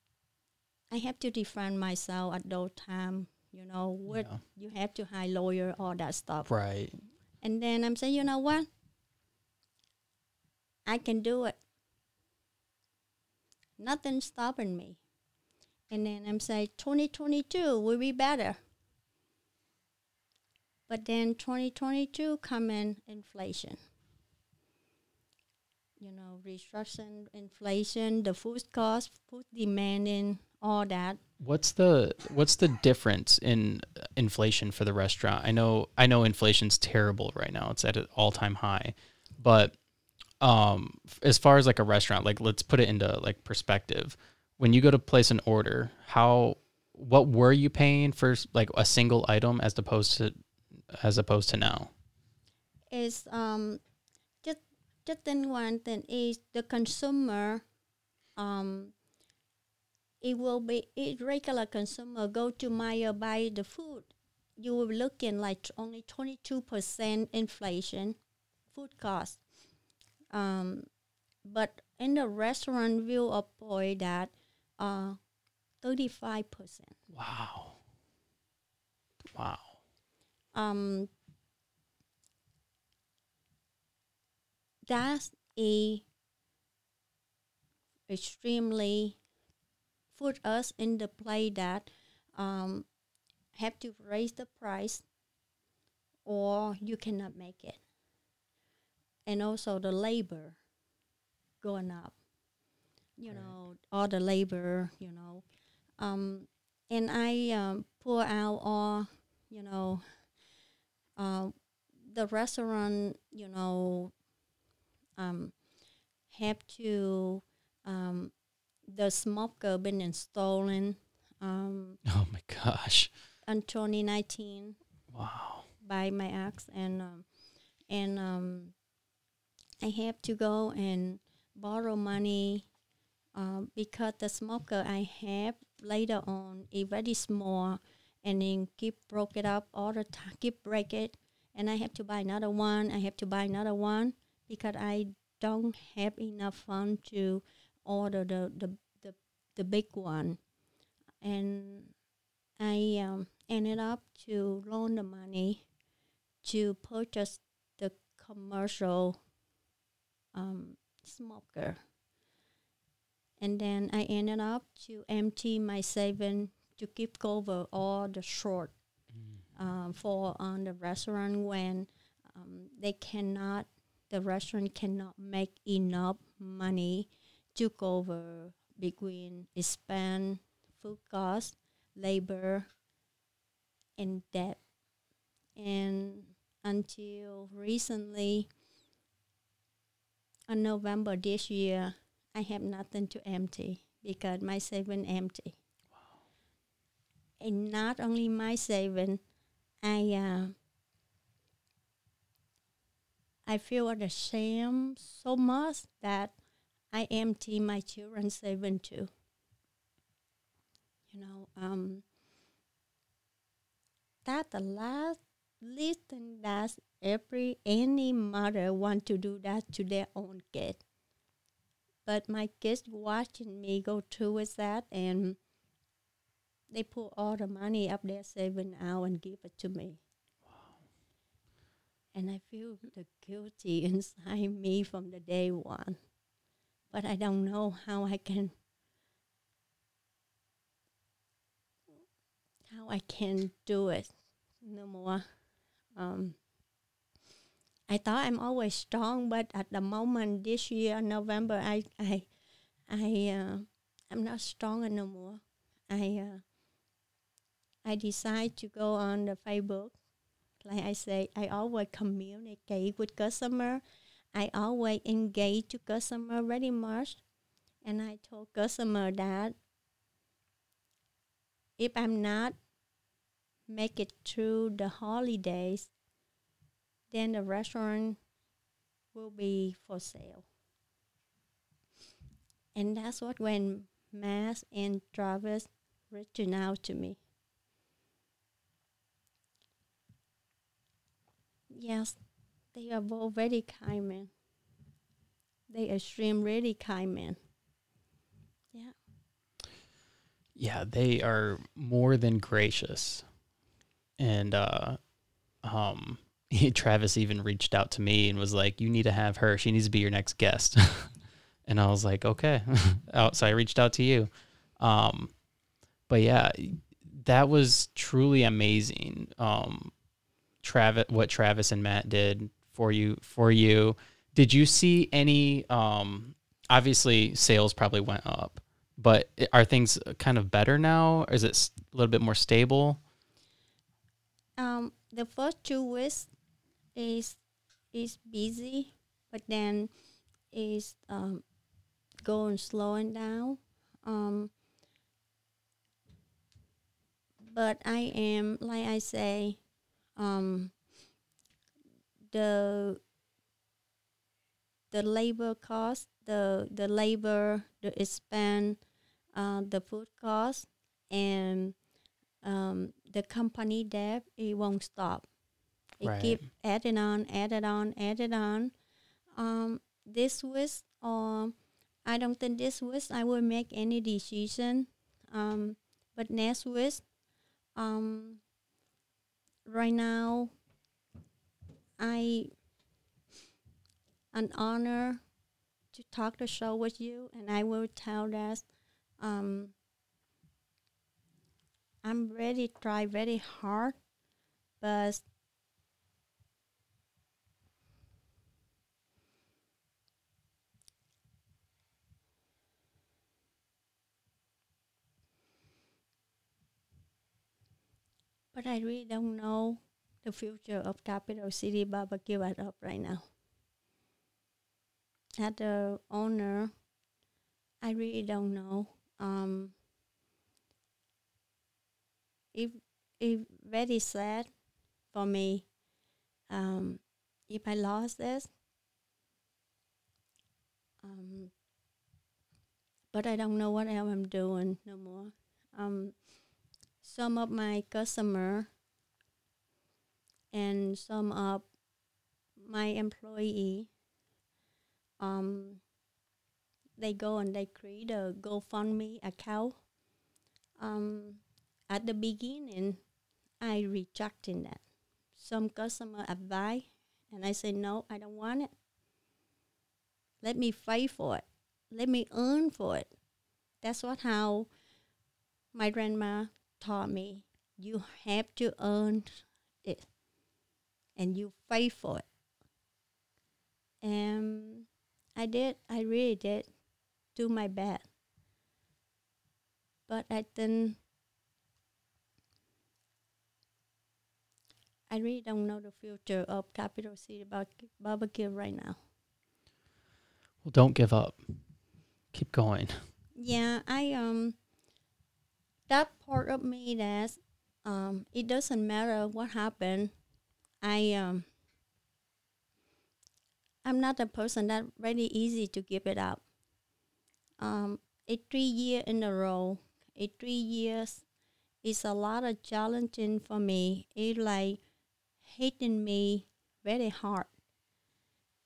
I have to defend myself at those time. You know, what Yeah. you have to hire lawyer, all that stuff. Right. And then I'm saying, you know what? I can do it. Nothing stopping me. And then I'm saying 2022 will be better. But then 2022 come in inflation. You know, restructuring, inflation, the food cost, food demanding, all that. What's the what's the difference in inflation for the restaurant? I know I know inflation's terrible right now. It's at an all-time high. But um as far as like a restaurant, like let's put it into like perspective. When you go to place an order, how what were you paying for like a single item as opposed to as opposed to now? is um just just then one thing is the consumer um it will be it regular consumer go to Meijer buy the food you will looking like only 22% inflation food cost um but in the restaurant view of boy that uh 35% Wow. Wow. Um, that's a extremely put us in the play that um, have to raise the price or you cannot make it and also the labor going up you Right. know all the labor you know um, and i um, pour out all you know uh, the restaurant you know um, have to um, the smoker been installed um, Oh my gosh. in 2019 Wow. by my ex and um, and um, I have to go and borrow money um, because the smoker I have later on is very small and then keep broke it up all the time keep break it and I have to buy another one I have to buy another one because I don't have enough fund to order the the, the, the big one. And I um, ended up to loan the money to purchase the commercial um, smoker. And then I ended up to empty my saving to keep cover all the short um, for on the restaurant when um, they cannot, the restaurant cannot make enough money to cover between spend, food cost, labor, and debt. And until recently, in November this year, I have nothing to empty because my saving empty. And not only my saving, I uh, I feel ashamed so much that I empty my children's saving too. You know, um, that the last least thing that every any mother want to do that to their own kid. But my kids watching me go through with that and they put all the money up there saving out and give it to me. And I feel the guilty *laughs* inside me from the day one. But I don't know how I can how I can do it no more. Um, I thought I'm always strong, but at the moment this year, November, I I I uh, I'm not strong anymore. I uh, I decide to go on the Facebook. Like I say, I always communicate with customer. I always engage to customer very much, and I told customer that if I'm not make it through the holidays, then the restaurant will be for sale. And that's what when Mass and Travis reaching out to me. Yes, they are both very kind men. They extreme really kind men. Yeah. Yeah, they are more than gracious. And uh um *laughs* Travis even reached out to me and was like, "You need to have her. She needs to be your next guest." *laughs* and I was like, "Okay." *laughs* Oh, so I reached out to you. Um but yeah, that was truly amazing. Um Travis what Travis and Matt did for you for you. Did you see any um obviously sales probably went up, but are things kind of better now? Is it a little bit more stable? Um, the first two weeks is is busy, but then is um, going slowing down. Um, but I am like I say, um, the the labor cost, the the labor, the expense, uh, the food cost, and um, the company debt it won't stop. It Right. keep adding on, added on, added on. Um, this week, um, I don't think this was, I will make any decision. Um, but next week, um, right now, I an honor to talk the show with you, and I will tell that um, I'm ready try very hard, but but I really don't know the future of Capital City Barbecue at up right now. As the owner, I really don't know. Um, it it very sad for me. Um, if I lost this, um, but I don't know what I'm doing no more. Um, some of my customer and some of my employee um, they go and they create a GoFundMe account. Um, at the beginning, I rejected that. Some customer advise, and I say no, I don't want it. Let me fight for it. Let me earn for it. That's what how my grandma taught me. You have to earn it, and you fight for it. And I did. I really did do my best. But I didn't, I really don't know the future of Capital City barbecue right now. Well, don't give up. Keep going. Yeah, I um that part of me that um it doesn't matter what happened. I um I'm not a person that really easy to give it up. Um, a three year in a row, a three years is a lot of challenging for me. It like hitting me very hard,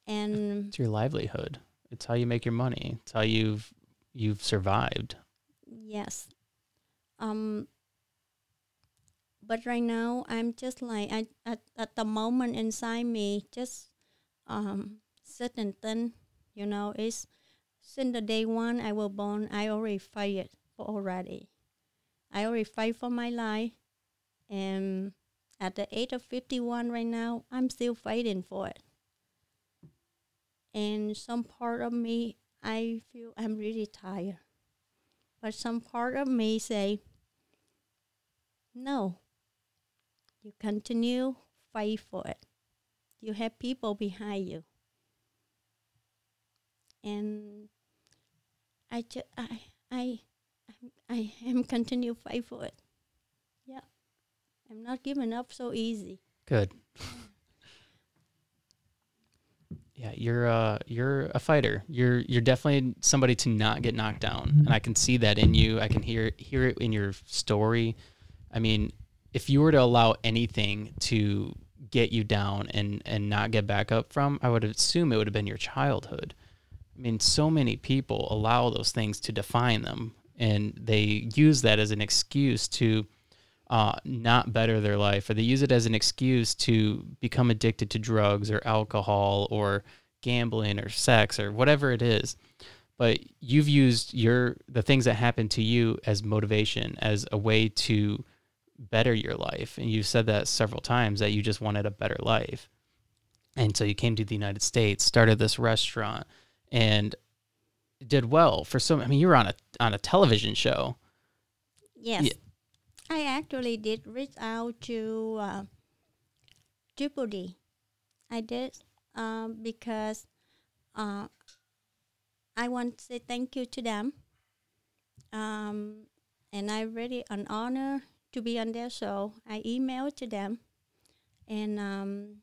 and It's your livelihood. It's how you make your money. It's how you've you've survived. yes, um. But right now, I'm just like I at, at the moment inside me, just um certain thing, you know, it's since the day one I was born, I already fight for already. I already fight for my life, and at the age of fifty one right now, I'm still fighting for it. And some part of me, I feel I'm really tired, but some part of me say, no. You continue fight for it. You have people behind you and I just I I I am continue fight for it. Yeah, I'm not giving up so easy. Good. *laughs* yeah, you're uh you're a fighter. You're you're definitely somebody to not get knocked down, and I can see that in you. I can hear hear it in your story. I mean, if you were to allow anything to get you down and and not get back up from, I would assume it would have been your childhood. I mean, so many people allow those things to define them, and they use that as an excuse to uh, not better their life, or they use it as an excuse to become addicted to drugs or alcohol or gambling or sex or whatever it is. But you've used your the things that happened to you as motivation, as a way to better your life, and you've said that several times that you just wanted a better life. And so you came to the United States, started this restaurant, and did well for some. I mean, you were on a on a television show. Yes, Yeah. I actually did reach out to uh, Djibouti. I did um, because uh, I want to say thank you to them. Um, and I really an honor to be on their show. I emailed to them, and um,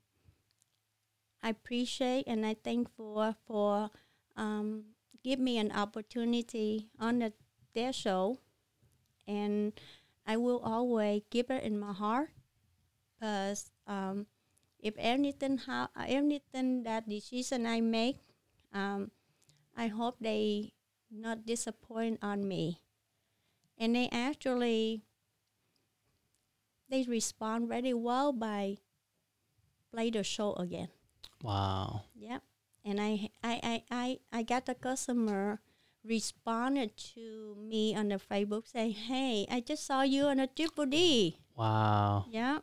I appreciate and I thank for for um, give me an opportunity on the, their show, and I will always keep it in my heart. Because um, if anything how anything that decision I make, um, I hope they not disappoint on me. And they actually they respond very well by play the show again. Wow. Yep. And I I I I, I got the customer responded to me on the Facebook saying, Hey, I just saw you on a triple D. Wow. Yeah.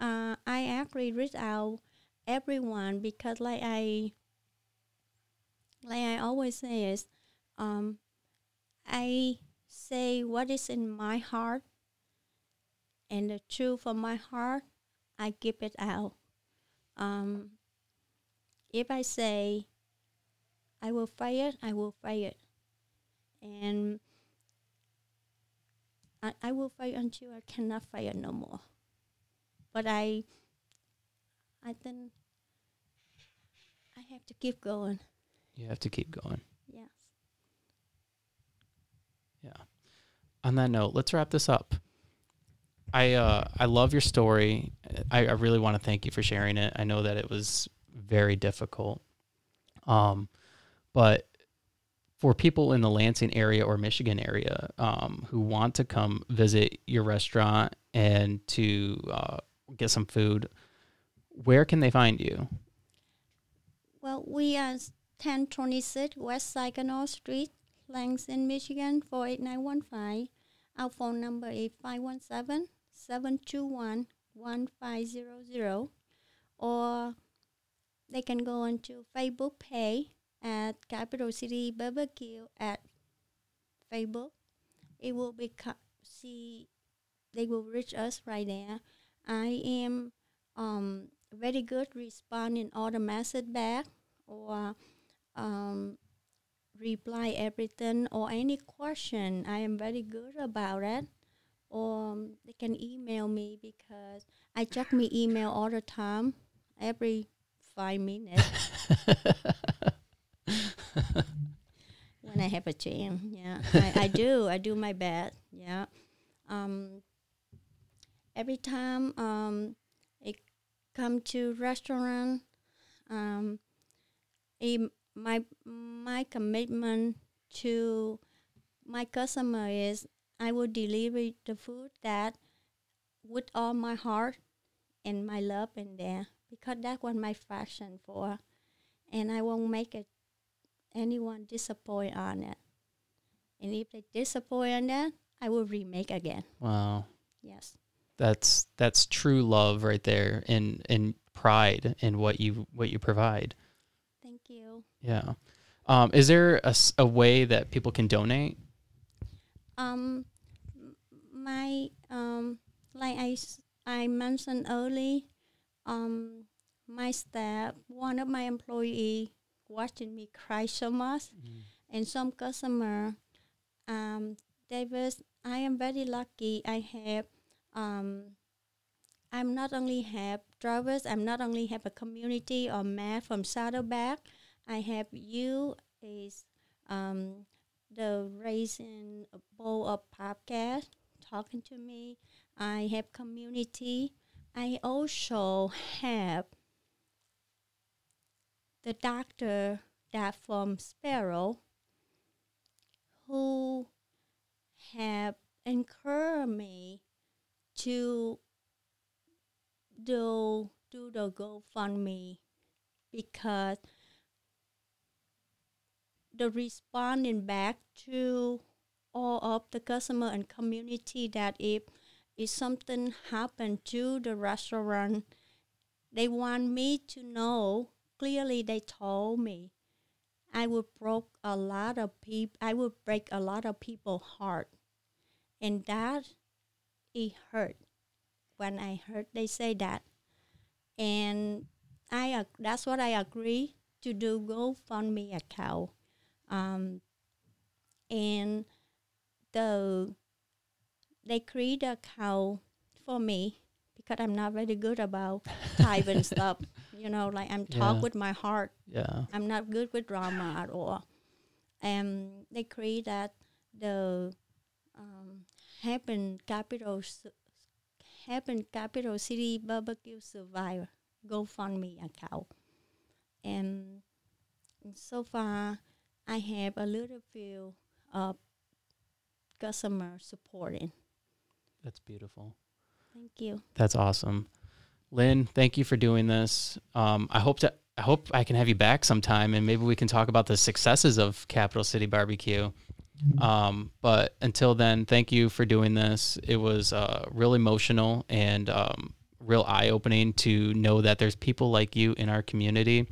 Uh, I actually reach out everyone because like I like I always say is um I say what is in my heart and the truth of my heart I give it out. Um if I say I will fight it, I will fight it. And I, I will fight until I cannot fight it no more. But I I think I have to keep going. You have to keep going. Yes. Yeah. On that note, let's wrap this up. I uh, I love your story. I, I really want to thank you for sharing it. I know that it was very difficult. Um, but for people in the Lansing area or Michigan area um, who want to come visit your restaurant and to uh, get some food, where can they find you? Well, we are 1026 West Saginaw Street, Lansing, Michigan 48915. Our phone number is 517 721 1500. Or they can go onto Facebook page at Capital City Barbecue at Facebook. It will be see they will reach us right there. I am um, very good responding all the message back or um, reply everything or any question. I am very good about it. Or um, they can email me because I check my email all the time, every five minutes. *laughs* when I have a chance, yeah, I, I do. I do my best, yeah. Um, every time um, it come to restaurant, um, it, my my commitment to my customer is I will deliver the food that with all my heart and my love in there because that's what my passion for, and I won't make it anyone disappoint on it. And if they disappoint on that, I will remake again. Wow. Yes. That's that's true love right there and and pride in what you what you provide. Thank you. Yeah. Um, is there a, a way that people can donate? Um, my um, like I, I mentioned early, um, my staff, one of my employee watching me cry so much, mm. and some customer, um, I am very lucky. I have, um, I'm not only have drivers. I'm not only have a community or math from Saddleback. I have you is um, the raising a bowl of podcast talking to me. I have community. I also have the doctor that from Sparrow who have encouraged me to do do the GoFundMe because the responding back to all of the customer and community that if if something happened to the restaurant, they want me to know clearly. They told me I would broke a lot of people. I would break a lot of people's heart, and that it hurt when I heard they say that, and I that's what I agree to do GoFundMe account um, and the they create a account for me because I'm not very good about typing and *laughs* stuff. You know, like I'm talk yeah. with my heart. Yeah. I'm not good with drama at all. And they create that the um, happen capital happen capital city barbecue survivor GoFundMe account. And so far I have a little few uh, customer supporting. That's beautiful. Thank you. That's awesome. Linh, thank you for doing this. Um, I hope to I hope I can have you back sometime and maybe we can talk about the successes of Capital City Barbecue. Um, but until then, thank you for doing this. It was uh, real emotional and um, real eye opening to know that there's people like you in our community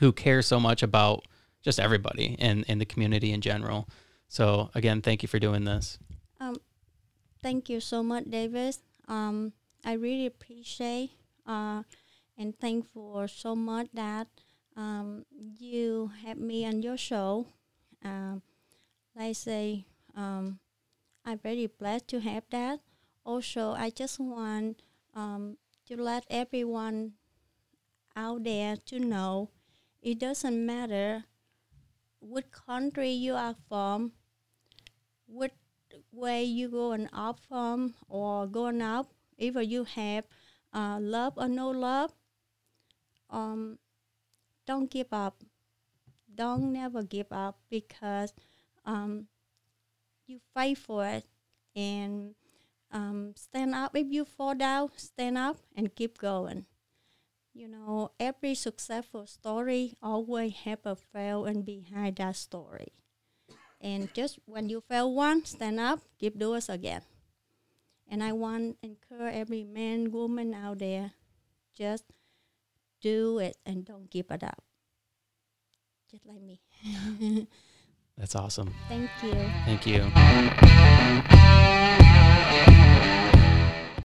who care so much about just everybody and, and the community in general. So again, thank you for doing this. Um, thank you so much, Davis. Um, I really appreciate uh, and thankful so much that um, you have me on your show. Um, I say, um, I'm very blessed to have that. Also, I just want um, to let everyone out there to know it doesn't matter what country you are from, what way you going up from or going up, either you have uh, love or no love, um, don't give up. Don't never give up because um, you fight for it and um, stand up. If you fall down, stand up and keep going. You know, every successful story always have a fail and behind that story. And just when you fail once, stand up, keep doing it again. And I want to encourage every man, woman out there, just do it and don't give it up. Just like me. *laughs* That's awesome. Thank you. Thank you.